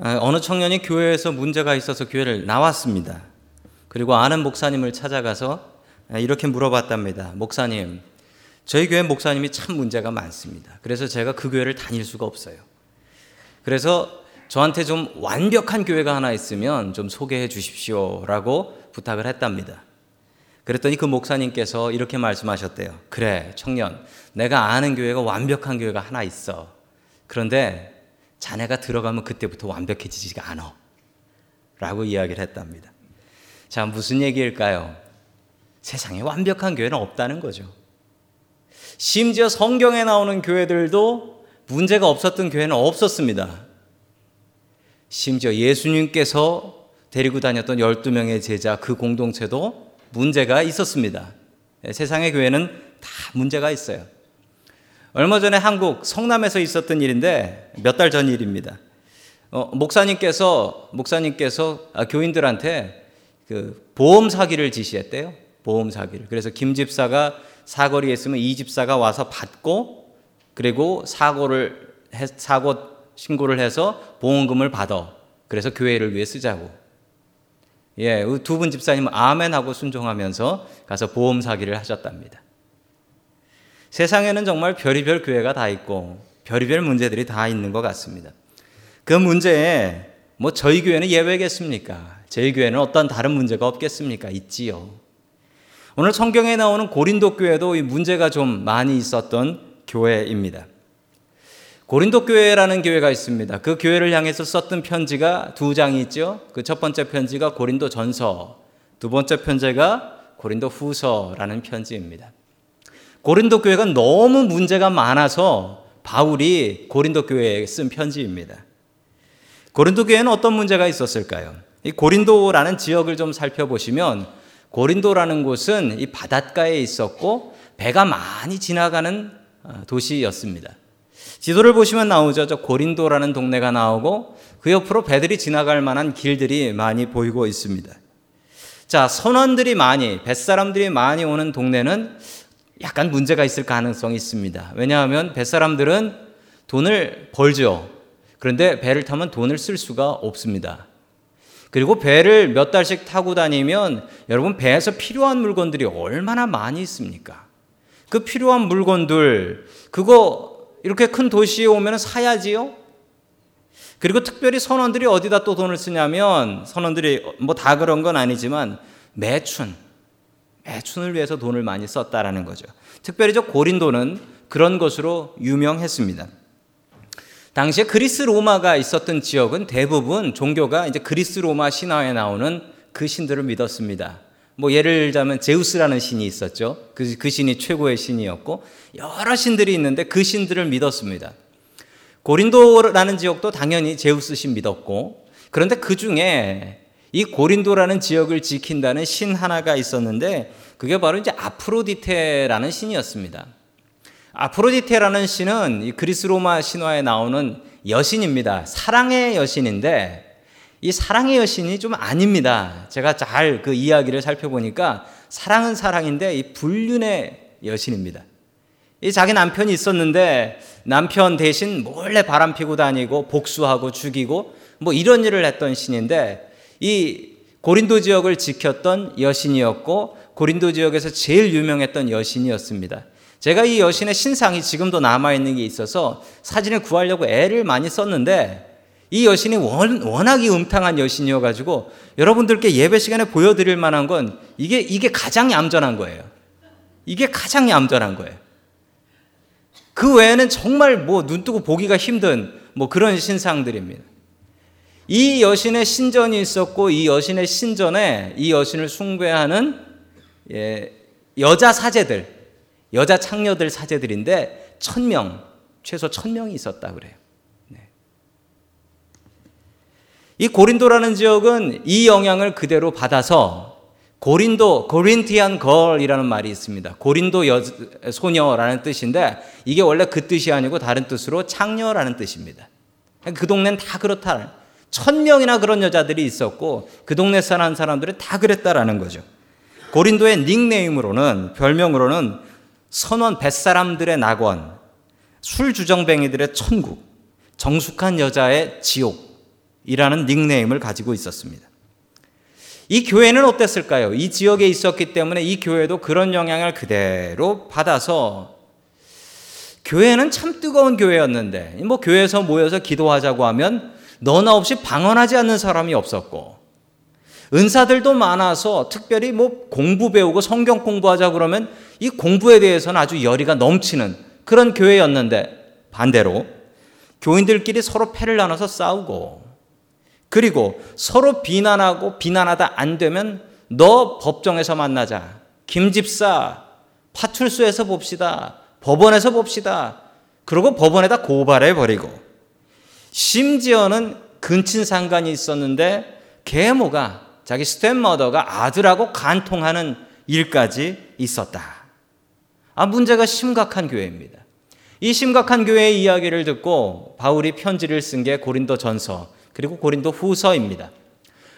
아, 어느 청년이 교회에서 문제가 있어서 교회를 나왔습니다. 그리고 아는 목사님을 찾아가서 아, 이렇게 물어봤답니다. 목사님, 저희 교회 목사님이 참 문제가 많습니다. 그래서 제가 그 교회를 다닐 수가 없어요. 그래서 저한테 좀 완벽한 교회가 하나 있으면 좀 소개해 주십시오 라고 부탁을 했답니다. 그랬더니 그 목사님께서 이렇게 말씀하셨대요. 그래, 청년. 내가 아는 교회가 완벽한 교회가 하나 있어. 그런데 자네가 들어가면 그때부터 완벽해지지가 않아. 라고 이야기를 했답니다. 자, 무슨 얘기일까요? 세상에 완벽한 교회는 없다는 거죠. 심지어 성경에 나오는 교회들도 문제가 없었던 교회는 없었습니다. 심지어 예수님께서 데리고 다녔던 12명의 제자 그 공동체도 문제가 있었습니다. 네, 세상의 교회는 다 문제가 있어요. 얼마 전에 한국 성남에서 있었던 일인데 몇 달 전 일입니다. 어, 목사님께서 목사님께서 아, 교인들한테 그 보험 사기를 지시했대요. 보험 사기를. 그래서 김 집사가 사거리에 있으면 이 집사가 와서 받고 그리고 사고를 해, 사고 신고를 해서 보험금을 받아. 그래서 교회를 위해 쓰자고. 예, 두 분 집사님은 아멘 하고 순종하면서 가서 보험 사기를 하셨답니다. 세상에는 정말 별의별 교회가 다 있고 별의별 문제들이 다 있는 것 같습니다. 그 문제에 뭐 저희 교회는 예외겠습니까? 저희 교회는 어떤 다른 문제가 없겠습니까? 있지요. 오늘 성경에 나오는 고린도 교회도 이 문제가 좀 많이 있었던 교회입니다. 고린도 교회라는 교회가 있습니다. 그 교회를 향해서 썼던 편지가 두 장이 있죠. 그 첫 번째 편지가 고린도 전서, 두 번째 편지가 고린도 후서라는 편지입니다. 고린도 교회가 너무 문제가 많아서 바울이 고린도 교회에 쓴 편지입니다. 고린도 교회는 어떤 문제가 있었을까요? 이 고린도라는 지역을 좀 살펴보시면 고린도라는 곳은 이 바닷가에 있었고 배가 많이 지나가는 어, 도시였습니다. 지도를 보시면 나오죠. 저 고린도라는 동네가 나오고 그 옆으로 배들이 지나갈 만한 길들이 많이 보이고 있습니다. 자, 선원들이 많이, 뱃사람들이 많이 오는 동네는 약간 문제가 있을 가능성이 있습니다. 왜냐하면 뱃사람들은 돈을 벌죠. 그런데 배를 타면 돈을 쓸 수가 없습니다. 그리고 배를 몇 달씩 타고 다니면 여러분 배에서 필요한 물건들이 얼마나 많이 있습니까? 그 필요한 물건들 그거 이렇게 큰 도시에 오면 사야지요. 그리고 특별히 선원들이 어디다 또 돈을 쓰냐면 선원들이 뭐 다 그런 건 아니지만 매춘 매춘을 위해서 돈을 많이 썼다라는 거죠. 특별히 저 고린도는 그런 것으로 유명했습니다. 당시에 그리스 로마가 있었던 지역은 대부분 종교가 이제 그리스 로마 신화에 나오는 그 신들을 믿었습니다. 뭐 예를 들자면 제우스라는 신이 있었죠. 그, 그 신이 최고의 신이었고 여러 신들이 있는데 그 신들을 믿었습니다. 고린도라는 지역도 당연히 제우스 신 믿었고 그런데 그 중에 이 고린도라는 지역을 지킨다는 신 하나가 있었는데 그게 바로 이제 아프로디테라는 신이었습니다. 아프로디테라는 신은 이 그리스 로마 신화에 나오는 여신입니다. 사랑의 여신인데 이 사랑의 여신이 좀 아닙니다. 제가 잘 그 이야기를 살펴보니까 사랑은 사랑인데 이 불륜의 여신입니다. 이 자기 남편이 있었는데 남편 대신 몰래 바람 피고 다니고 복수하고 죽이고 뭐 이런 일을 했던 신인데 이 고린도 지역을 지켰던 여신이었고 고린도 지역에서 제일 유명했던 여신이었습니다. 제가 이 여신의 신상이 지금도 남아 있는 게 있어서 사진을 구하려고 애를 많이 썼는데 이 여신이 워낙이 음탕한 여신이어 가지고 여러분들께 예배 시간에 보여 드릴 만한 건 이게, 이게 가장 얌전한 거예요. 이게 가장 얌전한 거예요. 그 외에는 정말 뭐 눈 뜨고 보기가 힘든 뭐 그런 신상들입니다. 이 여신의 신전이 있었고 이 여신의 신전에 이 여신을 숭배하는 예, 여자 사제들, 여자 창녀들 사제들인데 천 명, 최소 천 명이 있었다 그래요. 네. 이 고린도라는 지역은 이 영향을 그대로 받아서 고린도, 고린티안 걸이라는 말이 있습니다. 고린도 여, 소녀라는 뜻인데 이게 원래 그 뜻이 아니고 다른 뜻으로 창녀라는 뜻입니다. 그 동네는 다 그렇다. 천 명이나 그런 여자들이 있었고 그 동네 사는 사람들은 다 그랬다라는 거죠. 고린도의 닉네임으로는 별명으로는 선원 뱃사람들의 낙원, 술 주정뱅이들의 천국, 정숙한 여자의 지옥 이라는 닉네임을 가지고 있었습니다. 이 교회는 어땠을까요? 이 지역에 있었기 때문에 이 교회도 그런 영향을 그대로 받아서 교회는 참 뜨거운 교회였는데 뭐 교회에서 모여서 기도하자고 하면 너나 없이 방언하지 않는 사람이 없었고 은사들도 많아서 특별히 뭐 공부 배우고 성경 공부하자 그러면 이 공부에 대해서는 아주 열의가 넘치는 그런 교회였는데 반대로 교인들끼리 서로 패를 나눠서 싸우고 그리고 서로 비난하고 비난하다 안 되면 너 법정에서 만나자. 김 집사 파출소에서 봅시다. 법원에서 봅시다. 그리고 법원에다 고발해 버리고 심지어는 근친 상간이 있었는데 계모가 자기 스탠머더가 아들하고 간통하는 일까지 있었다. 아 문제가 심각한 교회입니다. 이 심각한 교회의 이야기를 듣고 바울이 편지를 쓴 게 고린도 전서 그리고 고린도 후서입니다.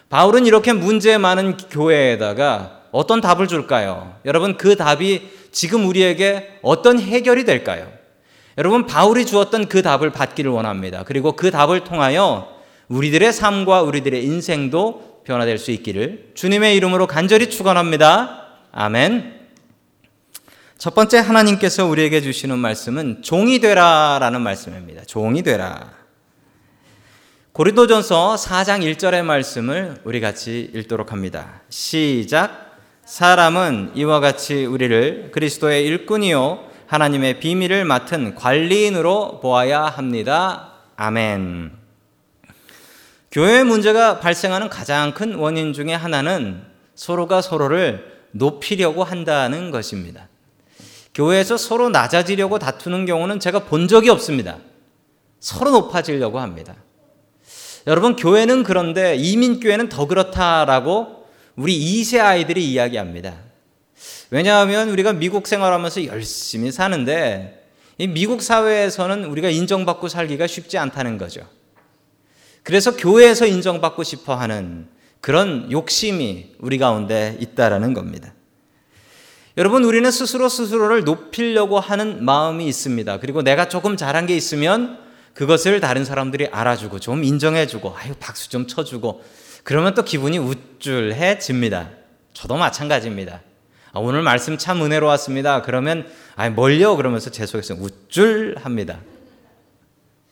바울은 이렇게 문제 많은 교회에다가 어떤 답을 줄까요? 여러분 그 답이 지금 우리에게 어떤 해결이 될까요? 여러분 바울이 주었던 그 답을 받기를 원합니다. 그리고 그 답을 통하여 우리들의 삶과 우리들의 인생도 변화될 수 있기를 주님의 이름으로 간절히 축원합니다. 아멘. 첫 번째 하나님께서 우리에게 주시는 말씀은 종이 되라라는 말씀입니다. 종이 되라. 고린도전서 4장 1절의 말씀을 우리 같이 읽도록 합니다. 시작. 사람은 이와 같이 우리를 그리스도의 일꾼이요 하나님의 비밀을 맡은 관리인으로 보아야 합니다. 아멘. 교회 문제가 발생하는 가장 큰 원인 중에 하나는 서로가 서로를 높이려고 한다는 것입니다. 교회에서 서로 낮아지려고 다투는 경우는 제가 본 적이 없습니다. 서로 높아지려고 합니다. 여러분 교회는 그런데 이민교회는 더 그렇다라고 우리 2세 아이들이 이야기합니다. 왜냐하면 우리가 미국 생활하면서 열심히 사는데 이 미국 사회에서는 우리가 인정받고 살기가 쉽지 않다는 거죠. 그래서 교회에서 인정받고 싶어 하는 그런 욕심이 우리 가운데 있다라는 겁니다. 여러분, 우리는 스스로 스스로를 높이려고 하는 마음이 있습니다. 그리고 내가 조금 잘한 게 있으면 그것을 다른 사람들이 알아주고 좀 인정해주고 아유 박수 좀 쳐주고 그러면 또 기분이 우쭐해집니다. 저도 마찬가지입니다. 아, 오늘 말씀 참 은혜로웠습니다. 그러면 아 뭘요? 그러면서 제 속에서 우쭐합니다.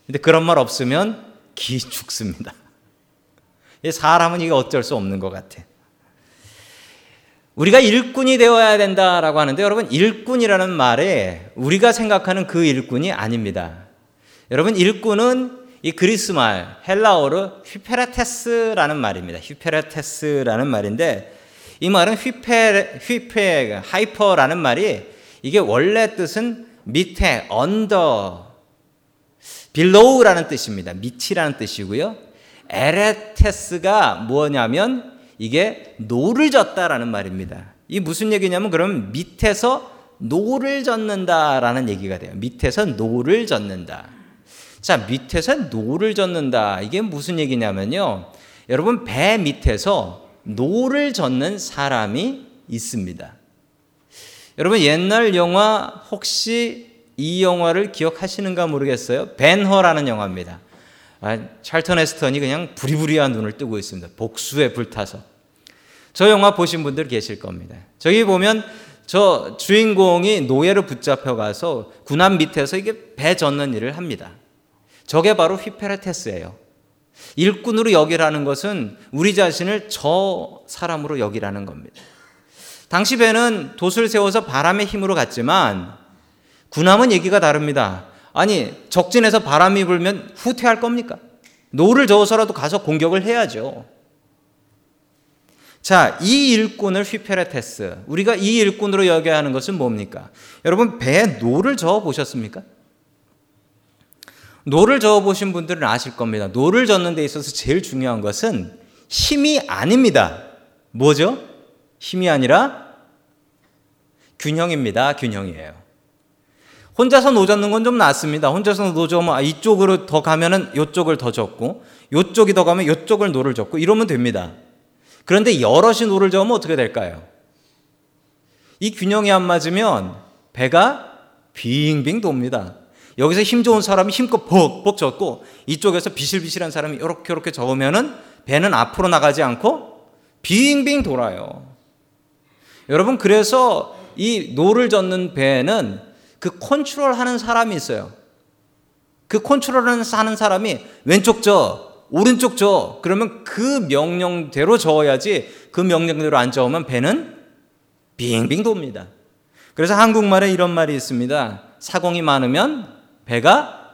근데 그런 말 없으면 기 죽습니다. 사람은 이게 어쩔 수 없는 것 같아. 우리가 일꾼이 되어야 된다라고 하는데 여러분 일꾼이라는 말에 우리가 생각하는 그 일꾼이 아닙니다. 여러분 일꾼은 이 그리스 말 헬라어로 휘페라테스라는 말입니다. 휘페라테스라는 말인데 이 말은 휘페 휘페 하이퍼라는 말이 이게 원래 뜻은 밑에 under below라는 뜻입니다. 밑이라는 뜻이고요. 에레테스가 뭐냐면 이게 노를 젓다라는 말입니다. 이 무슨 얘기냐면 그럼 밑에서 노를 젓는다라는 얘기가 돼요. 밑에서 노를 젓는다. 자, 밑에서 노를 젓는다. 이게 무슨 얘기냐면요. 여러분, 배 밑에서 노를 젓는 사람이 있습니다. 여러분, 옛날 영화 혹시 이 영화를 기억하시는가 모르겠어요. 벤허라는 영화입니다. 아, 찰턴 에스턴이 그냥 부리부리한 눈을 뜨고 있습니다. 복수에 불타서. 저 영화 보신 분들 계실 겁니다. 저기 보면 저 주인공이 노예로 붙잡혀 가서 군함 밑에서 이게 배 젓는 일을 합니다. 저게 바로 휘페레테스예요. 일꾼으로 여기라는 것은 우리 자신을 저 사람으로 여기라는 겁니다. 당시 배는 돛을 세워서 바람의 힘으로 갔지만 군함은 얘기가 다릅니다. 아니 적진에서 바람이 불면 후퇴할 겁니까? 노를 저어서라도 가서 공격을 해야죠. 자, 이 일꾼을 휘페레테스. 우리가 이 일꾼으로 여겨야 하는 것은 뭡니까? 여러분, 배에 노를 저어 보셨습니까? 노를 저어 보신 분들은 아실 겁니다. 노를 젓는 데 있어서 제일 중요한 것은 힘이 아닙니다. 뭐죠? 힘이 아니라 균형입니다. 균형이에요. 혼자서 노 젓는 건 좀 낫습니다. 혼자서 노 젓으면 아, 이쪽으로 더 가면은 이쪽을 더 젓고 이쪽이 더 가면 이쪽을 노를 젓고 이러면 됩니다. 그런데 여럿이 노를 저으면 어떻게 될까요? 이 균형이 안 맞으면 배가 빙빙 돕니다. 여기서 힘 좋은 사람이 힘껏 벅벅 젓고 이쪽에서 비실비실한 사람이 이렇게 이렇게 저으면은 배는 앞으로 나가지 않고 빙빙 돌아요. 여러분 그래서 이 노를 젓는 배는 그 컨트롤 하는 사람이 있어요. 그 컨트롤하는 사람이 왼쪽 저, 오른쪽 저, 그러면 그 명령대로 저어야지 그 명령대로 안 저으면 배는 빙빙 돕니다. 그래서 한국말에 이런 말이 있습니다. 사공이 많으면 배가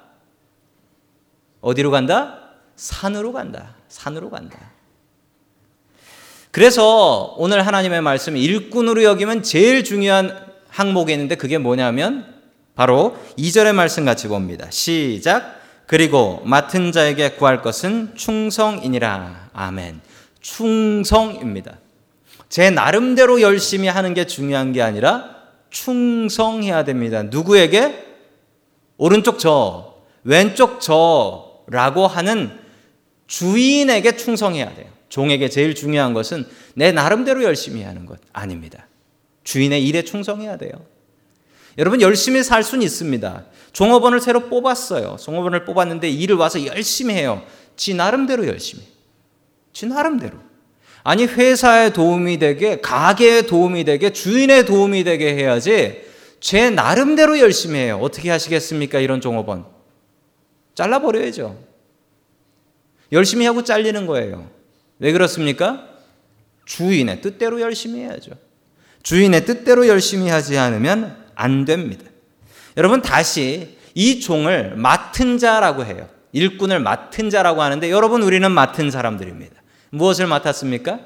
어디로 간다? 산으로 간다. 산으로 간다. 그래서 오늘 하나님의 말씀 일꾼으로 여기면 제일 중요한 항목이 있는데 그게 뭐냐면 바로 2절의 말씀 같이 봅니다. 시작. 그리고 맡은 자에게 구할 것은 충성이니라. 아멘. 충성입니다. 제 나름대로 열심히 하는 게 중요한 게 아니라 충성해야 됩니다. 누구에게? 오른쪽 저, 왼쪽 저라고 하는 주인에게 충성해야 돼요. 종에게 제일 중요한 것은 내 나름대로 열심히 하는 것 아닙니다. 주인의 일에 충성해야 돼요. 여러분 열심히 살 수는 있습니다. 종업원을 새로 뽑았어요. 종업원을 뽑았는데 일을 와서 열심히 해요. 지 나름대로 열심히. 지 나름대로. 아니 회사에 도움이 되게 가게에 도움이 되게 주인의 도움이 되게 해야지 제 나름대로 열심히 해요. 어떻게 하시겠습니까? 이런 종업원. 잘라버려야죠. 열심히 하고 잘리는 거예요. 왜 그렇습니까? 주인의 뜻대로 열심히 해야죠. 주인의 뜻대로 열심히 하지 않으면 안 됩니다. 여러분 다시 이 종을 맡은 자라고 해요. 일꾼을 맡은 자라고 하는데 여러분 우리는 맡은 사람들입니다. 무엇을 맡았습니까?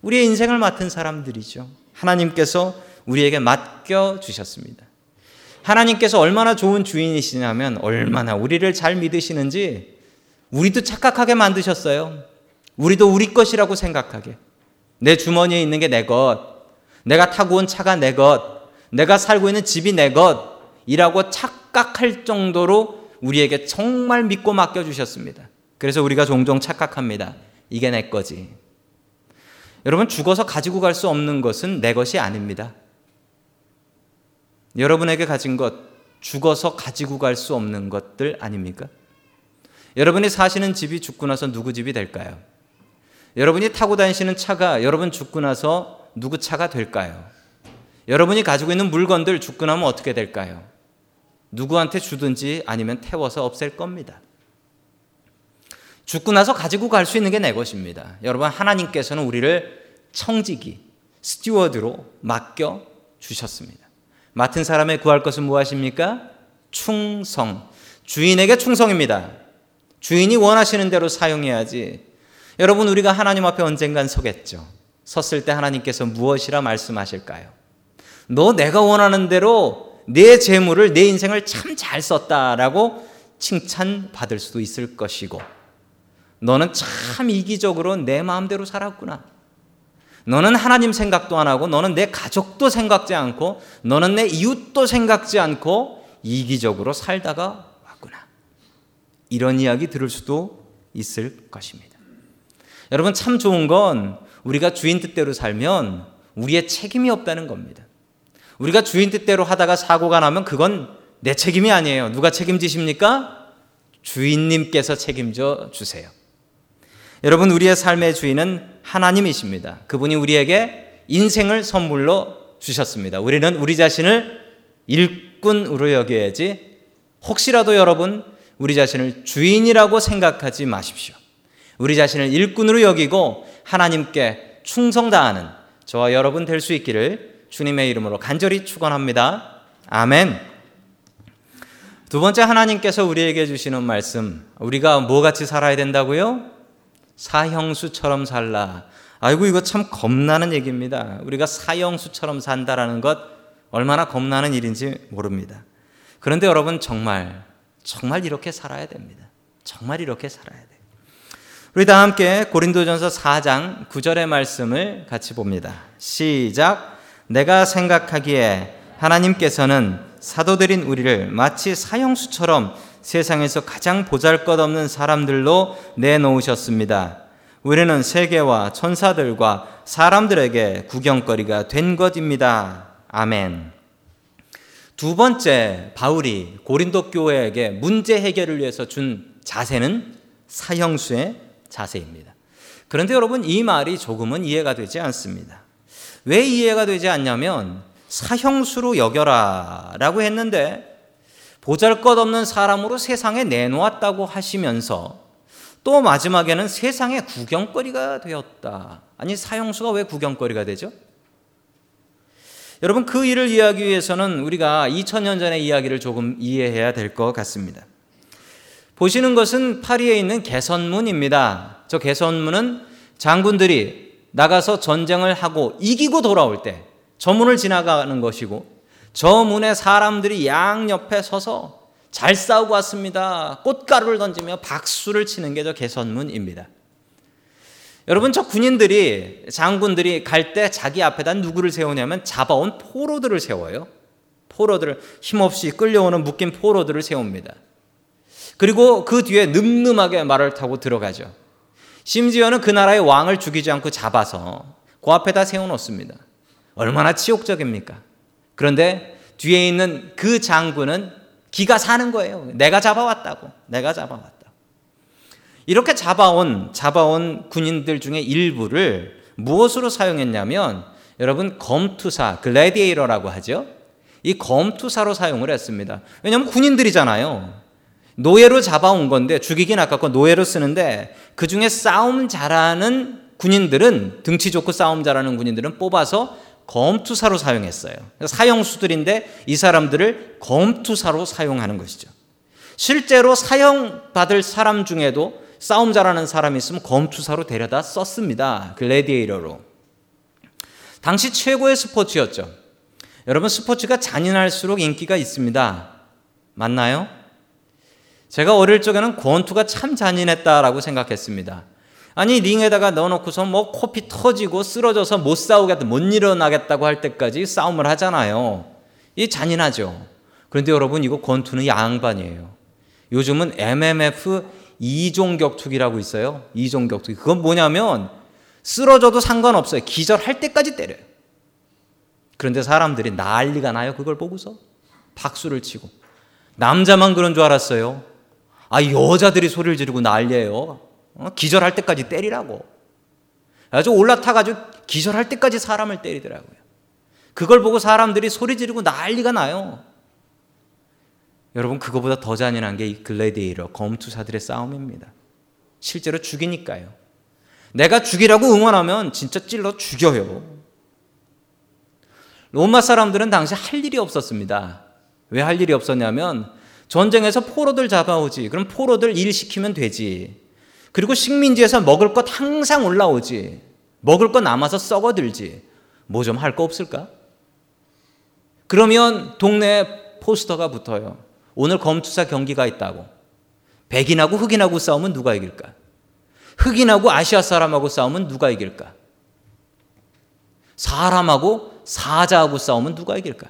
우리의 인생을 맡은 사람들이죠. 하나님께서 우리에게 맡겨 주셨습니다. 하나님께서 얼마나 좋은 주인이시냐면 얼마나 우리를 잘 믿으시는지 우리도 착각하게 만드셨어요. 우리도 우리 것이라고 생각하게. 내 주머니에 있는 게 내 것. 내가 타고 온 차가 내 것. 내가 살고 있는 집이 내 것이라고 착각할 정도로 우리에게 정말 믿고 맡겨주셨습니다. 그래서 우리가 종종 착각합니다. 이게 내 거지. 여러분, 죽어서 가지고 갈 수 없는 것은 내 것이 아닙니다. 여러분에게 가진 것, 죽어서 가지고 갈 수 없는 것들 아닙니까? 여러분이 사시는 집이 죽고 나서 누구 집이 될까요? 여러분이 타고 다니시는 차가 여러분 죽고 나서 누구 차가 될까요? 여러분이 가지고 있는 물건들 죽고 나면 어떻게 될까요? 누구한테 주든지 아니면 태워서 없앨 겁니다. 죽고 나서 가지고 갈 수 있는 게 내 것입니다. 여러분, 하나님께서는 우리를 청지기, steward로 맡겨 주셨습니다. 맡은 사람의 구할 것은 무엇입니까? 충성. 주인에게 충성입니다. 주인이 원하시는 대로 사용해야지. 여러분, 우리가 하나님 앞에 언젠간 서겠죠. 섰을 때 하나님께서 무엇이라 말씀하실까요? 너 내가 원하는 대로 내 재물을 내 인생을 참 잘 썼다라고 칭찬받을 수도 있을 것이고 너는 참 이기적으로 내 마음대로 살았구나. 너는 하나님 생각도 안 하고 너는 내 가족도 생각지 않고 너는 내 이웃도 생각지 않고 이기적으로 살다가 왔구나. 이런 이야기 들을 수도 있을 것입니다. 여러분 참 좋은 건 우리가 주인 뜻대로 살면 우리의 책임이 없다는 겁니다. 우리가 주인 뜻대로 하다가 사고가 나면 그건 내 책임이 아니에요. 누가 책임지십니까? 주인님께서 책임져 주세요. 여러분, 우리의 삶의 주인은 하나님이십니다. 그분이 우리에게 인생을 선물로 주셨습니다. 우리는 우리 자신을 일꾼으로 여겨야지 혹시라도 여러분 우리 자신을 주인이라고 생각하지 마십시오. 우리 자신을 일꾼으로 여기고 하나님께 충성 다하는 저와 여러분 될 수 있기를 주님의 이름으로 간절히 축원합니다. 아멘. 두 번째 하나님께서 우리에게 주시는 말씀. 우리가 뭐 같이 살아야 된다고요? 사형수처럼 살라. 아이고 이거 참 겁나는 얘기입니다. 우리가 사형수처럼 산다라는 것 얼마나 겁나는 일인지 모릅니다. 그런데 여러분 정말 정말 이렇게 살아야 됩니다. 정말 이렇게 살아야 돼요. 우리 다 함께 고린도전서 4장 9절의 말씀을 같이 봅니다. 시작 내가 생각하기에 하나님께서는 사도들인 우리를 마치 사형수처럼 세상에서 가장 보잘 것 없는 사람들로 내놓으셨습니다. 우리는 세계와 천사들과 사람들에게 구경거리가 된 것입니다. 아멘. 두 번째 바울이 고린도 교회에게 문제 해결을 위해서 준 자세는 사형수의 자세입니다. 그런데 여러분 이 말이 조금은 이해가 되지 않습니다. 왜 이해가 되지 않냐면 사형수로 여겨라 라고 했는데 보잘 것 없는 사람으로 세상에 내놓았다고 하시면서 또 마지막에는 세상의 구경거리가 되었다. 아니, 사형수가 왜 구경거리가 되죠? 여러분, 그 일을 이해하기 위해서는 우리가 2000년 전의 이야기를 조금 이해해야 될 것 같습니다. 보시는 것은 파리에 있는 개선문입니다. 저 개선문은 장군들이 나가서 전쟁을 하고 이기고 돌아올 때 저 문을 지나가는 것이고 저 문에 사람들이 양 옆에 서서 잘 싸우고 왔습니다. 꽃가루를 던지며 박수를 치는 게 저 개선문입니다. 여러분 저 군인들이 장군들이 갈 때 자기 앞에다 누구를 세우냐면 잡아온 포로들을 세워요. 포로들을 힘없이 끌려오는 묶인 포로들을 세웁니다. 그리고 그 뒤에 늠름하게 말을 타고 들어가죠. 심지어는 그 나라의 왕을 죽이지 않고 잡아서 그 앞에다 세워놓습니다. 얼마나 치욕적입니까? 그런데 뒤에 있는 그 장군은 기가 사는 거예요. 내가 잡아왔다고. 내가 잡아왔다. 이렇게 잡아온, 잡아온 군인들 중에 일부를 무엇으로 사용했냐면 여러분 검투사, 글래디에이러라고 하죠. 이 검투사로 사용을 했습니다. 왜냐하면 군인들이잖아요. 노예로 잡아온 건데 죽이긴 아깝고 노예로 쓰는데 그 중에 싸움 잘하는 군인들은 등치 좋고 싸움 잘하는 군인들은 뽑아서 검투사로 사용했어요. 사형수들인데 이 사람들을 검투사로 사용하는 것이죠. 실제로 사형받을 사람 중에도 싸움 잘하는 사람이 있으면 검투사로 데려다 썼습니다. 글래디에이러로. 당시 최고의 스포츠였죠. 여러분 스포츠가 잔인할수록 인기가 있습니다. 맞나요? 제가 어릴 적에는 권투가 참 잔인했다라고 생각했습니다. 아니 링에다가 넣어놓고서 뭐 코피 터지고 쓰러져서 못 싸우겠다, 못 일어나겠다고 할 때까지 싸움을 하잖아요. 이 잔인하죠. 그런데 여러분 이거 권투는 양반이에요. 요즘은 MMF 2종 격투기라고 있어요. 2종 격투기. 그건 뭐냐면 쓰러져도 상관없어요. 기절할 때까지 때려요. 그런데 사람들이 난리가 나요. 그걸 보고서 박수를 치고 남자만 그런 줄 알았어요. 아, 여자들이 소리를 지르고 난리예요. 어? 기절할 때까지 때리라고. 아주 올라타가지고 기절할 때까지 사람을 때리더라고요. 그걸 보고 사람들이 소리 지르고 난리가 나요. 여러분, 그거보다 더 잔인한 게 이 글래디에이러, 검투사들의 싸움입니다. 실제로 죽이니까요. 내가 죽이라고 응원하면 진짜 찔러 죽여요. 로마 사람들은 당시 할 일이 없었습니다. 왜 할 일이 없었냐면 전쟁에서 포로들 잡아오지. 그럼 포로들 일 시키면 되지. 그리고 식민지에서 먹을 것 항상 올라오지. 먹을 거 남아서 썩어들지. 뭐 좀 할 거 없을까? 그러면 동네에 포스터가 붙어요. 오늘 검투사 경기가 있다고. 백인하고 흑인하고 싸우면 누가 이길까? 흑인하고 아시아 사람하고 싸우면 누가 이길까? 사람하고 사자하고 싸우면 누가 이길까?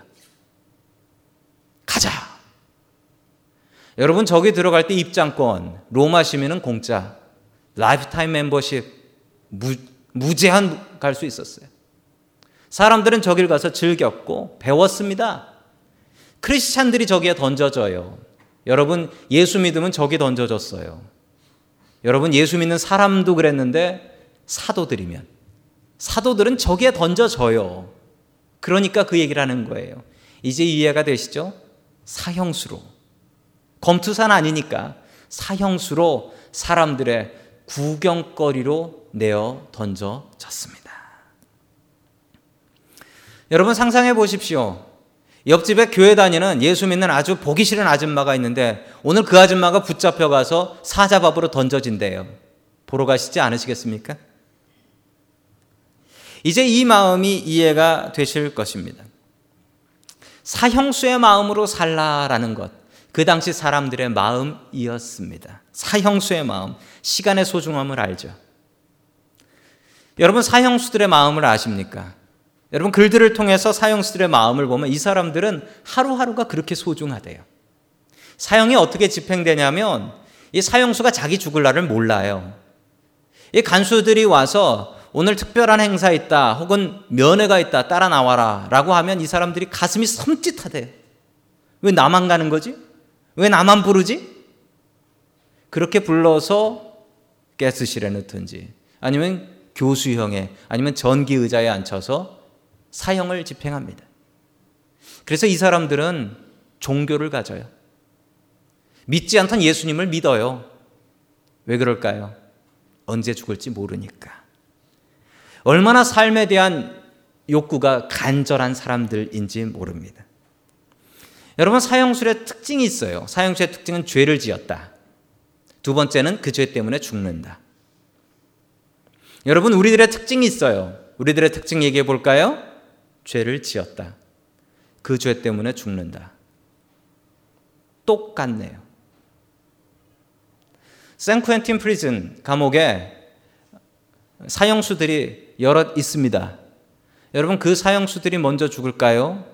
가자. 여러분 저기 들어갈 때 입장권 로마 시민은 공짜 lifetime 멤버십 무, 무제한 갈 수 있었어요. 사람들은 저길 가서 즐겼고 배웠습니다. 크리스찬들이 저기에 던져져요. 여러분 예수 믿으면 저기 던져졌어요. 여러분 예수 믿는 사람도 그랬는데 사도들이면 사도들은 저기에 던져져요. 그러니까 그 얘기를 하는 거예요. 이제 이해가 되시죠? 사형수로 검투사는 아니니까 사형수로 사람들의 구경거리로 내어 던져졌습니다. 여러분 상상해 보십시오. 옆집에 교회 다니는 예수 믿는 아주 보기 싫은 아줌마가 있는데 오늘 그 아줌마가 붙잡혀 가서 사자밥으로 던져진대요. 보러 가시지 않으시겠습니까? 이제 이 마음이 이해가 되실 것입니다. 사형수의 마음으로 살라라는 것. 그 당시 사람들의 마음이었습니다. 사형수의 마음, 시간의 소중함을 알죠. 여러분 사형수들의 마음을 아십니까? 여러분 글들을 통해서 사형수들의 마음을 보면 이 사람들은 하루하루가 그렇게 소중하대요. 사형이 어떻게 집행되냐면 이 사형수가 자기 죽을 날을 몰라요. 이 간수들이 와서 오늘 특별한 행사 있다 혹은 면회가 있다 따라 나와라 라고 하면 이 사람들이 가슴이 섬찟하대요. 왜 나만 가는 거지? 왜 나만 부르지? 그렇게 불러서 가스실에 넣든지 아니면 교수형에 아니면 전기 의자에 앉혀서 사형을 집행합니다. 그래서 이 사람들은 종교를 가져요. 믿지 않던 예수님을 믿어요. 왜 그럴까요? 언제 죽을지 모르니까. 얼마나 삶에 대한 욕구가 간절한 사람들인지 모릅니다. 여러분, 사형술의 특징이 있어요. 사형술의 특징은 죄를 지었다. 두 번째는 그 죄 때문에 죽는다. 여러분, 우리들의 특징이 있어요. 우리들의 특징 얘기해 볼까요? 죄를 지었다. 그 죄 때문에 죽는다. 똑같네요. San Quentin Prison 감옥에 사형수들이 여럿 있습니다. 여러분 그 사형수들이 먼저 죽을까요?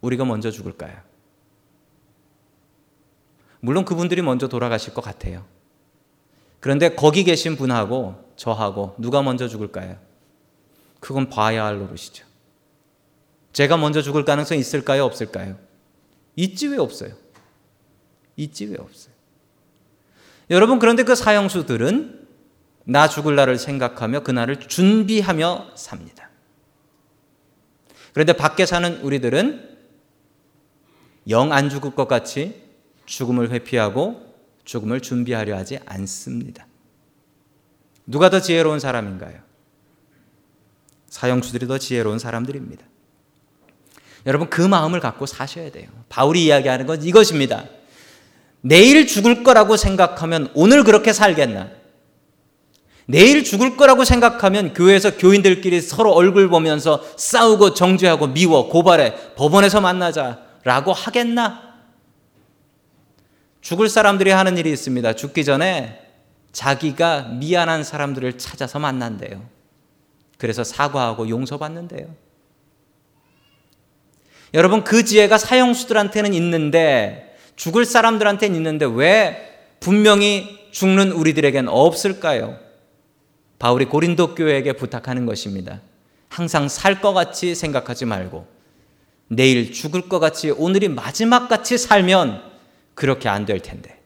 우리가 먼저 죽을까요? 물론 그분들이 먼저 돌아가실 것 같아요. 그런데 거기 계신 분하고 저하고 누가 먼저 죽을까요? 그건 봐야 할 노릇이죠. 제가 먼저 죽을 가능성이 있을까요? 없을까요? 있지 왜 없어요? 있지 왜 없어요? 여러분 그런데 그 사형수들은 나 죽을 날을 생각하며 그날을 준비하며 삽니다. 그런데 밖에 사는 우리들은 영 안 죽을 것 같이 죽음을 회피하고 죽음을 준비하려 하지 않습니다. 누가 더 지혜로운 사람인가요? 사형수들이 더 지혜로운 사람들입니다. 여러분 그 마음을 갖고 사셔야 돼요. 바울이 이야기하는 건 이것입니다. 내일 죽을 거라고 생각하면 오늘 그렇게 살겠나? 내일 죽을 거라고 생각하면 교회에서 교인들끼리 서로 얼굴 보면서 싸우고 정죄하고 미워 고발해 법원에서 만나자라고 하겠나? 죽을 사람들이 하는 일이 있습니다. 죽기 전에 자기가 미안한 사람들을 찾아서 만난대요. 그래서 사과하고 용서받는데요. 여러분 그 지혜가 사형수들한테는 있는데 죽을 사람들한테는 있는데 왜 분명히 죽는 우리들에겐 없을까요? 바울이 고린도 교회에게 부탁하는 것입니다. 항상 살 것 같이 생각하지 말고 내일 죽을 것 같이 오늘이 마지막 같이 살면 그렇게 안 될 텐데.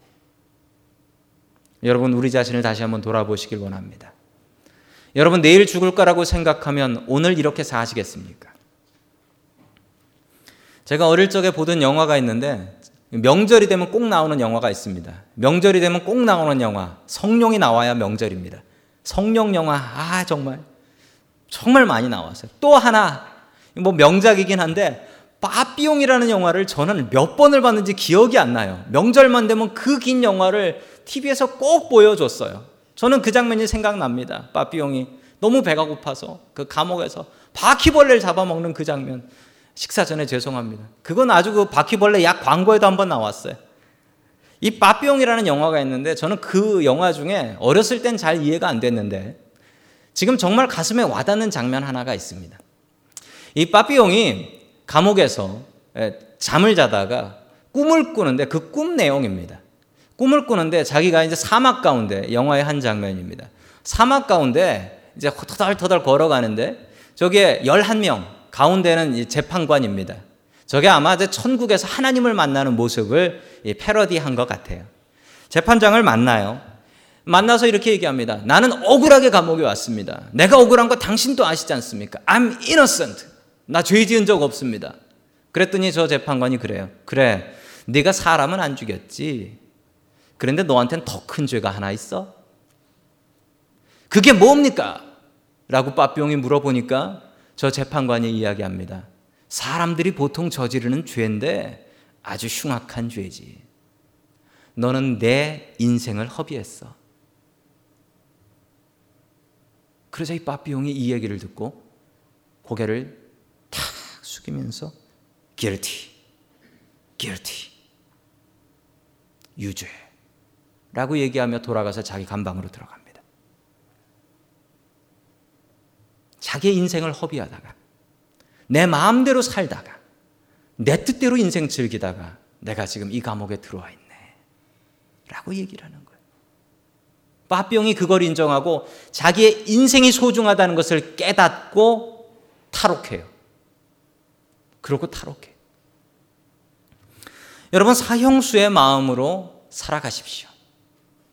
여러분 우리 자신을 다시 한번 돌아보시길 원합니다. 여러분 내일 죽을 거라고 생각하면 오늘 이렇게 사시겠습니까? 제가 어릴 적에 보던 영화가 있는데 명절이 되면 꼭 나오는 영화가 있습니다. 명절이 되면 꼭 나오는 영화. 성룡이 나와야 명절입니다. 성룡 영화 아 정말 정말 많이 나왔어요. 또 하나 뭐 명작이긴 한데 빠삐용이라는 영화를 저는 몇 번을 봤는지 기억이 안 나요. 명절만 되면 그 긴 영화를 TV에서 꼭 보여줬어요. 저는 그 장면이 생각납니다. 빠삐용이 너무 배가 고파서 그 감옥에서 바퀴벌레를 잡아먹는 그 장면. 식사 전에 죄송합니다. 그건 아주 그 바퀴벌레 약 광고에도 한번 나왔어요. 이 빠삐용이라는 영화가 있는데 저는 그 영화 중에 어렸을 땐 잘 이해가 안 됐는데 지금 정말 가슴에 와닿는 장면 하나가 있습니다. 이 빠삐용이 감옥에서 잠을 자다가 꿈을 꾸는데 그 꿈 내용입니다. 꿈을 꾸는데 자기가 이제 사막 가운데 영화의 한 장면입니다. 사막 가운데 이제 터덜터덜 걸어가는데 저기에 11명 가운데는 재판관입니다. 저게 아마 천국에서 하나님을 만나는 모습을 패러디한 것 같아요. 재판장을 만나요. 만나서 이렇게 얘기합니다. 나는 억울하게 감옥에 왔습니다. 내가 억울한 거 당신도 아시지 않습니까? I'm innocent. 나 죄 지은 적 없습니다. 그랬더니 저 재판관이 그래요. 그래, 네가 사람은 안 죽였지. 그런데 너한테는 더큰 죄가 하나 있어? 그게 뭡니까? 라고 빠뿅이 물어보니까 저 재판관이 이야기합니다. 사람들이 보통 저지르는 죄인데 아주 흉악한 죄지. 너는 내 인생을 허비했어. 그래서 이 빠삐용이 이 얘기를 듣고 고개를 탁 숙이면서 guilty, guilty, 유죄 라고 얘기하며 돌아가서 자기 감방으로 들어갑니다. 자기의 인생을 허비하다가 내 마음대로 살다가 내 뜻대로 인생 즐기다가 내가 지금 이 감옥에 들어와 있네. 라고 얘기를 하는 거예요. 빠병이 그걸 인정하고 자기의 인생이 소중하다는 것을 깨닫고 탈옥해요. 그러고 탈옥해. 여러분 사형수의 마음으로 살아가십시오.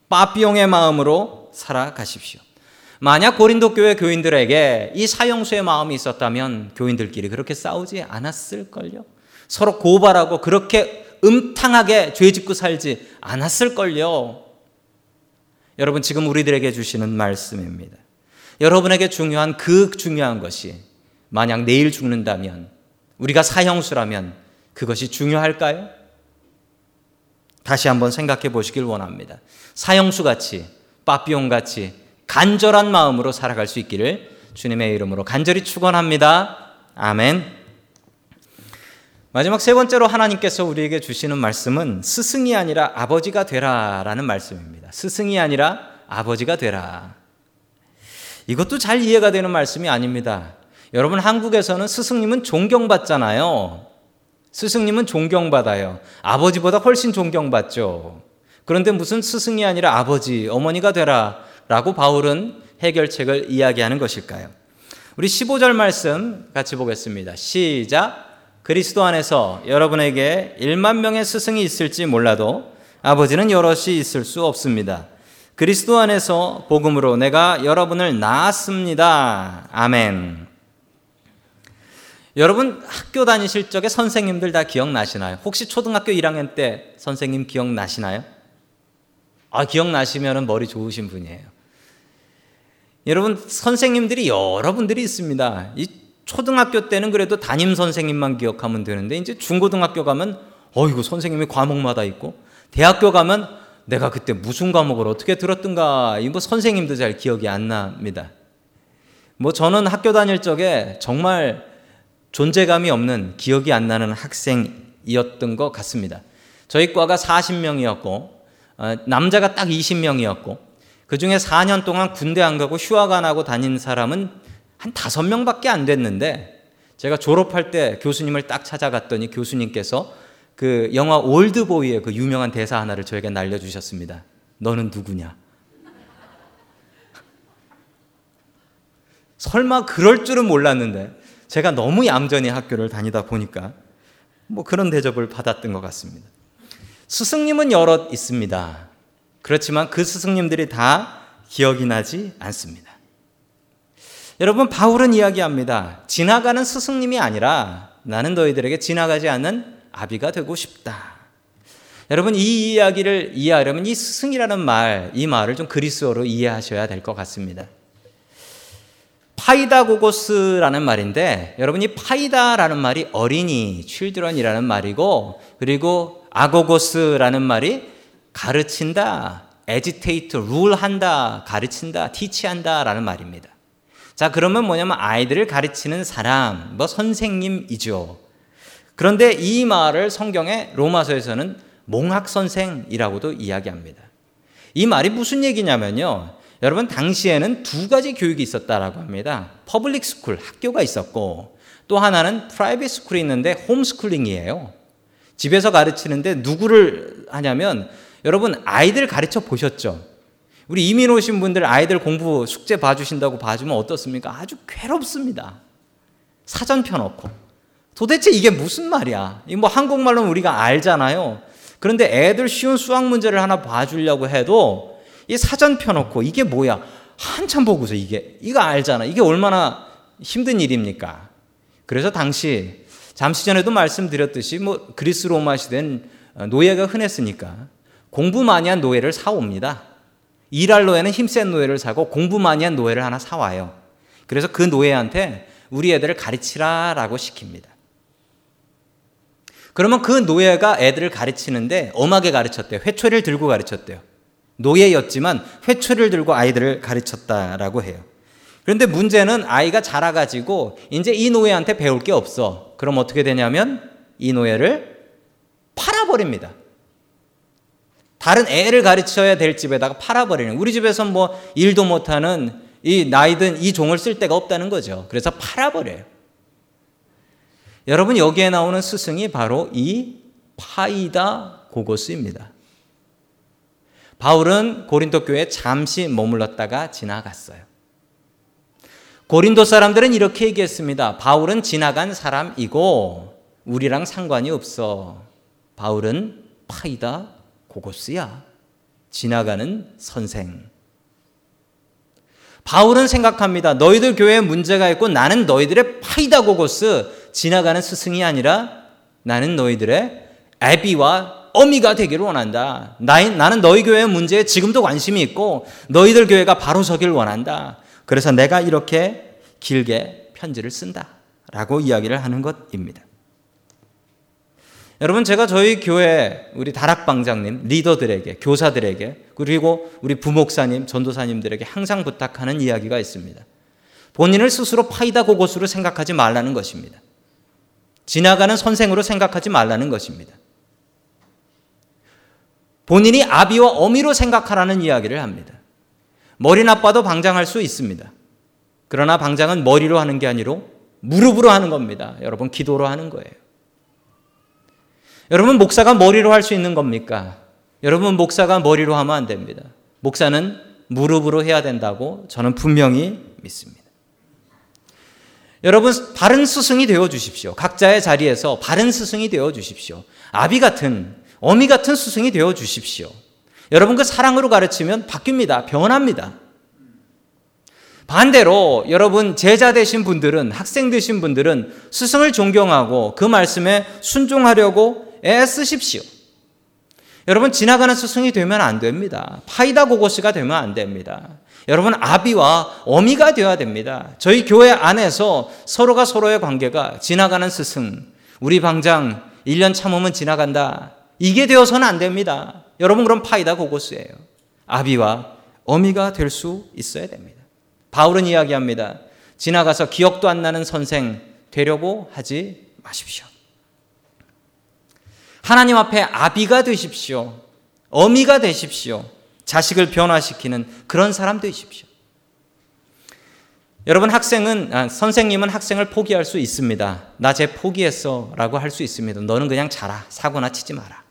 빠삐용의 마음으로 살아가십시오. 만약 고린도 교회 교인들에게 이 사형수의 마음이 있었다면 교인들끼리 그렇게 싸우지 않았을걸요. 서로 고발하고 그렇게 음탕하게 죄 짓고 살지 않았을걸요. 여러분 지금 우리들에게 주시는 말씀입니다. 여러분에게 중요한 그 중요한 것이 만약 내일 죽는다면 우리가 사형수라면 그것이 중요할까요? 다시 한번 생각해 보시길 원합니다. 사형수 같이 빠삐용 같이 간절한 마음으로 살아갈 수 있기를 주님의 이름으로 간절히 축원합니다. 아멘. 마지막 세 번째로 하나님께서 우리에게 주시는 말씀은 스승이 아니라 아버지가 되라라는 말씀입니다. 스승이 아니라 아버지가 되라. 이것도 잘 이해가 되는 말씀이 아닙니다. 여러분 한국에서는 스승님은 존경받잖아요. 스승님은 존경받아요. 아버지보다 훨씬 존경받죠. 그런데 무슨 스승이 아니라 아버지, 어머니가 되라 라고 바울은 해결책을 이야기하는 것일까요? 우리 15절 말씀 같이 보겠습니다. 시작. 그리스도 안에서 여러분에게 1만 명의 스승이 있을지 몰라도 아버지는 여럿이 있을 수 없습니다. 그리스도 안에서 복음으로 내가 여러분을 낳았습니다. 아멘. 여러분 학교 다니실 적에 선생님들 다 기억나시나요? 혹시 초등학교 1학년 때 선생님 기억나시나요? 아, 기억나시면 머리 좋으신 분이에요. 여러분, 선생님들이 여러분들이 있습니다. 이 초등학교 때는 그래도 담임 선생님만 기억하면 되는데 이제 중고등학교 가면 어이구 선생님이 과목마다 있고 대학교 가면 내가 그때 무슨 과목을 어떻게 들었던가 이뭐 선생님도 잘 기억이 안 납니다. 뭐 저는 학교 다닐 적에 정말 존재감이 없는 기억이 안 나는 학생이었던 것 같습니다. 저희 과가 40명이었고 어, 남자가 딱 20명이었고 그 중에 4년 동안 군대 안 가고 휴학 안 하고 다닌 사람은 한 다섯 명밖에 안 됐는데 제가 졸업할 때 교수님을 딱 찾아갔더니 교수님께서 그 영화 올드보이의 그 유명한 대사 하나를 저에게 날려주셨습니다. 너는 누구냐? 설마 그럴 줄은 몰랐는데 제가 너무 얌전히 학교를 다니다 보니까 뭐 그런 대접을 받았던 것 같습니다. 스승님은 여럿 있습니다. 그렇지만 그 스승님들이 다 기억이 나지 않습니다. 여러분 바울은 이야기합니다. 지나가는 스승님이 아니라 나는 너희들에게 지나가지 않는 아비가 되고 싶다. 여러분 이 이야기를 이해하려면 이 스승이라는 말, 이 말을 좀 그리스어로 이해하셔야 될 것 같습니다. 파이다고고스라는 말인데 여러분 이 파이다라는 말이 어린이, children이라는 말이고 그리고 아고고스라는 말이 가르친다, educate, rule한다, 가르친다, teach한다라는 말입니다. 자, 그러면 뭐냐면 아이들을 가르치는 사람, 뭐 선생님이죠. 그런데 이 말을 성경의 로마서에서는 몽학 선생이라고도 이야기합니다. 이 말이 무슨 얘기냐면요. 여러분 당시에는 두 가지 교육이 있었다라고 합니다. public school 학교가 있었고 또 하나는 private school이 있는데 홈스쿨링이에요. 집에서 가르치는데 누구를 하냐면 여러분 아이들 가르쳐 보셨죠? 우리 이민 오신 분들 아이들 공부 숙제 봐주신다고 봐주면 어떻습니까? 아주 괴롭습니다. 사전 펴놓고. 도대체 이게 무슨 말이야? 이뭐 한국말로는 우리가 알잖아요. 그런데 애들 쉬운 수학 문제를 하나 봐주려고 해도 이 사전 펴놓고 이게 뭐야? 한참 보고서 이게, 이거 알잖아. 이게 얼마나 힘든 일입니까? 그래서 당시, 잠시 전에도 말씀드렸듯이 뭐 그리스 로마 시대는 노예가 흔했으니까 공부 많이 한 노예를 사옵니다. 일할 노예는 힘센 노예를 사고 공부 많이 한 노예를 하나 사와요. 그래서 그 노예한테 우리 애들을 가르치라라고 시킵니다. 그러면 그 노예가 애들을 가르치는데 엄하게 가르쳤대요. 회초리를 들고 가르쳤대요. 노예였지만 회초리를 들고 아이들을 가르쳤다라고 해요. 그런데 문제는 아이가 자라가지고 이제 이 노예한테 배울 게 없어. 그럼 어떻게 되냐면 이 노예를 팔아버립니다. 다른 애를 가르쳐야 될 집에다가 팔아버리는 우리 집에서 뭐 일도 못하는 이 나이든 이 종을 쓸 데가 없다는 거죠. 그래서 팔아버려요. 여러분 여기에 나오는 스승이 바로 이 파이다 고고스입니다. 바울은 고린도 교회에 잠시 머물렀다가 지나갔어요. 고린도 사람들은 이렇게 얘기했습니다. 바울은 지나간 사람이고 우리랑 상관이 없어. 바울은 파이다 고고스야. 지나가는 선생. 바울은 생각합니다. 너희들 교회에 문제가 있고 나는 너희들의 파이다 고고스 지나가는 스승이 아니라 나는 너희들의 애비와 어미가 되기를 원한다. 나는 너희 교회의 문제에 지금도 관심이 있고 너희들 교회가 바로 서길 원한다. 그래서 내가 이렇게 길게 편지를 쓴다. 라고 이야기를 하는 것입니다. 여러분, 제가 저희 교회 우리 다락방장님, 리더들에게, 교사들에게, 그리고 우리 부목사님, 전도사님들에게 항상 부탁하는 이야기가 있습니다. 본인을 스스로 파이다 고고수로 생각하지 말라는 것입니다. 지나가는 선생으로 생각하지 말라는 것입니다. 본인이 아비와 어미로 생각하라는 이야기를 합니다. 머리 나빠도 방장할 수 있습니다. 그러나 방장은 머리로 하는 게 아니라 무릎으로 하는 겁니다. 여러분, 기도로 하는 거예요. 여러분, 목사가 머리로 할 수 있는 겁니까? 여러분, 목사가 머리로 하면 안 됩니다. 목사는 무릎으로 해야 된다고 저는 분명히 믿습니다. 여러분, 바른 스승이 되어 주십시오. 각자의 자리에서 바른 스승이 되어 주십시오. 아비 같은 어미 같은 스승이 되어 주십시오. 여러분 그 사랑으로 가르치면 바뀝니다. 변합니다. 반대로 여러분 제자 되신 분들은 학생 되신 분들은 스승을 존경하고 그 말씀에 순종하려고 애쓰십시오. 여러분 지나가는 스승이 되면 안 됩니다. 파이다 고고스가 되면 안 됩니다. 여러분 아비와 어미가 되어야 됩니다. 저희 교회 안에서 서로가 서로의 관계가 지나가는 스승, 우리 방장 1년 참으면 지나간다. 이게 되어서는 안 됩니다. 여러분 그럼 파이다 고고스예요. 아비와 어미가 될 수 있어야 됩니다. 바울은 이야기합니다. 지나가서 기억도 안 나는 선생 되려고 하지 마십시오. 하나님 앞에 아비가 되십시오. 어미가 되십시오. 자식을 변화시키는 그런 사람 되십시오. 여러분 학생은 아, 선생님은 학생을 포기할 수 있습니다. 나 쟤 포기했어라고 할 수 있습니다. 너는 그냥 자라 사고나 치지 마라.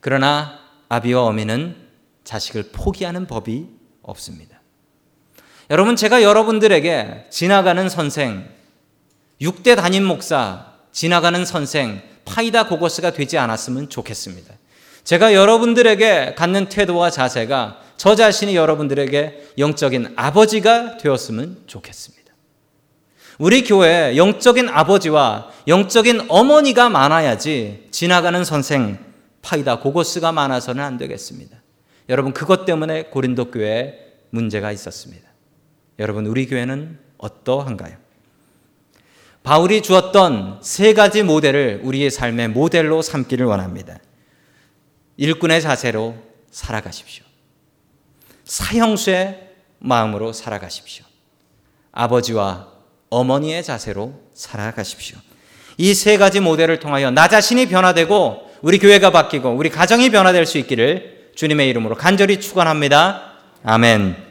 그러나 아비와 어미는 자식을 포기하는 법이 없습니다. 여러분, 제가 여러분들에게 지나가는 선생, 6대 담임 목사, 지나가는 선생, 파이다 고고스가 되지 않았으면 좋겠습니다. 제가 여러분들에게 갖는 태도와 자세가 저 자신이 여러분들에게 영적인 아버지가 되었으면 좋겠습니다. 우리 교회에 영적인 아버지와 영적인 어머니가 많아야지 지나가는 선생, 파이다 고고스가 많아서는 안 되겠습니다. 여러분 그것 때문에 고린도 교회에 문제가 있었습니다. 여러분 우리 교회는 어떠한가요? 바울이 주었던 세 가지 모델을 우리의 삶의 모델로 삼기를 원합니다. 일꾼의 자세로 살아가십시오. 사형수의 마음으로 살아가십시오. 아버지와 어머니의 자세로 살아가십시오. 이 세 가지 모델을 통하여 나 자신이 변화되고 우리 교회가 바뀌고 우리 가정이 변화될 수 있기를 주님의 이름으로 간절히 축원합니다. 아멘.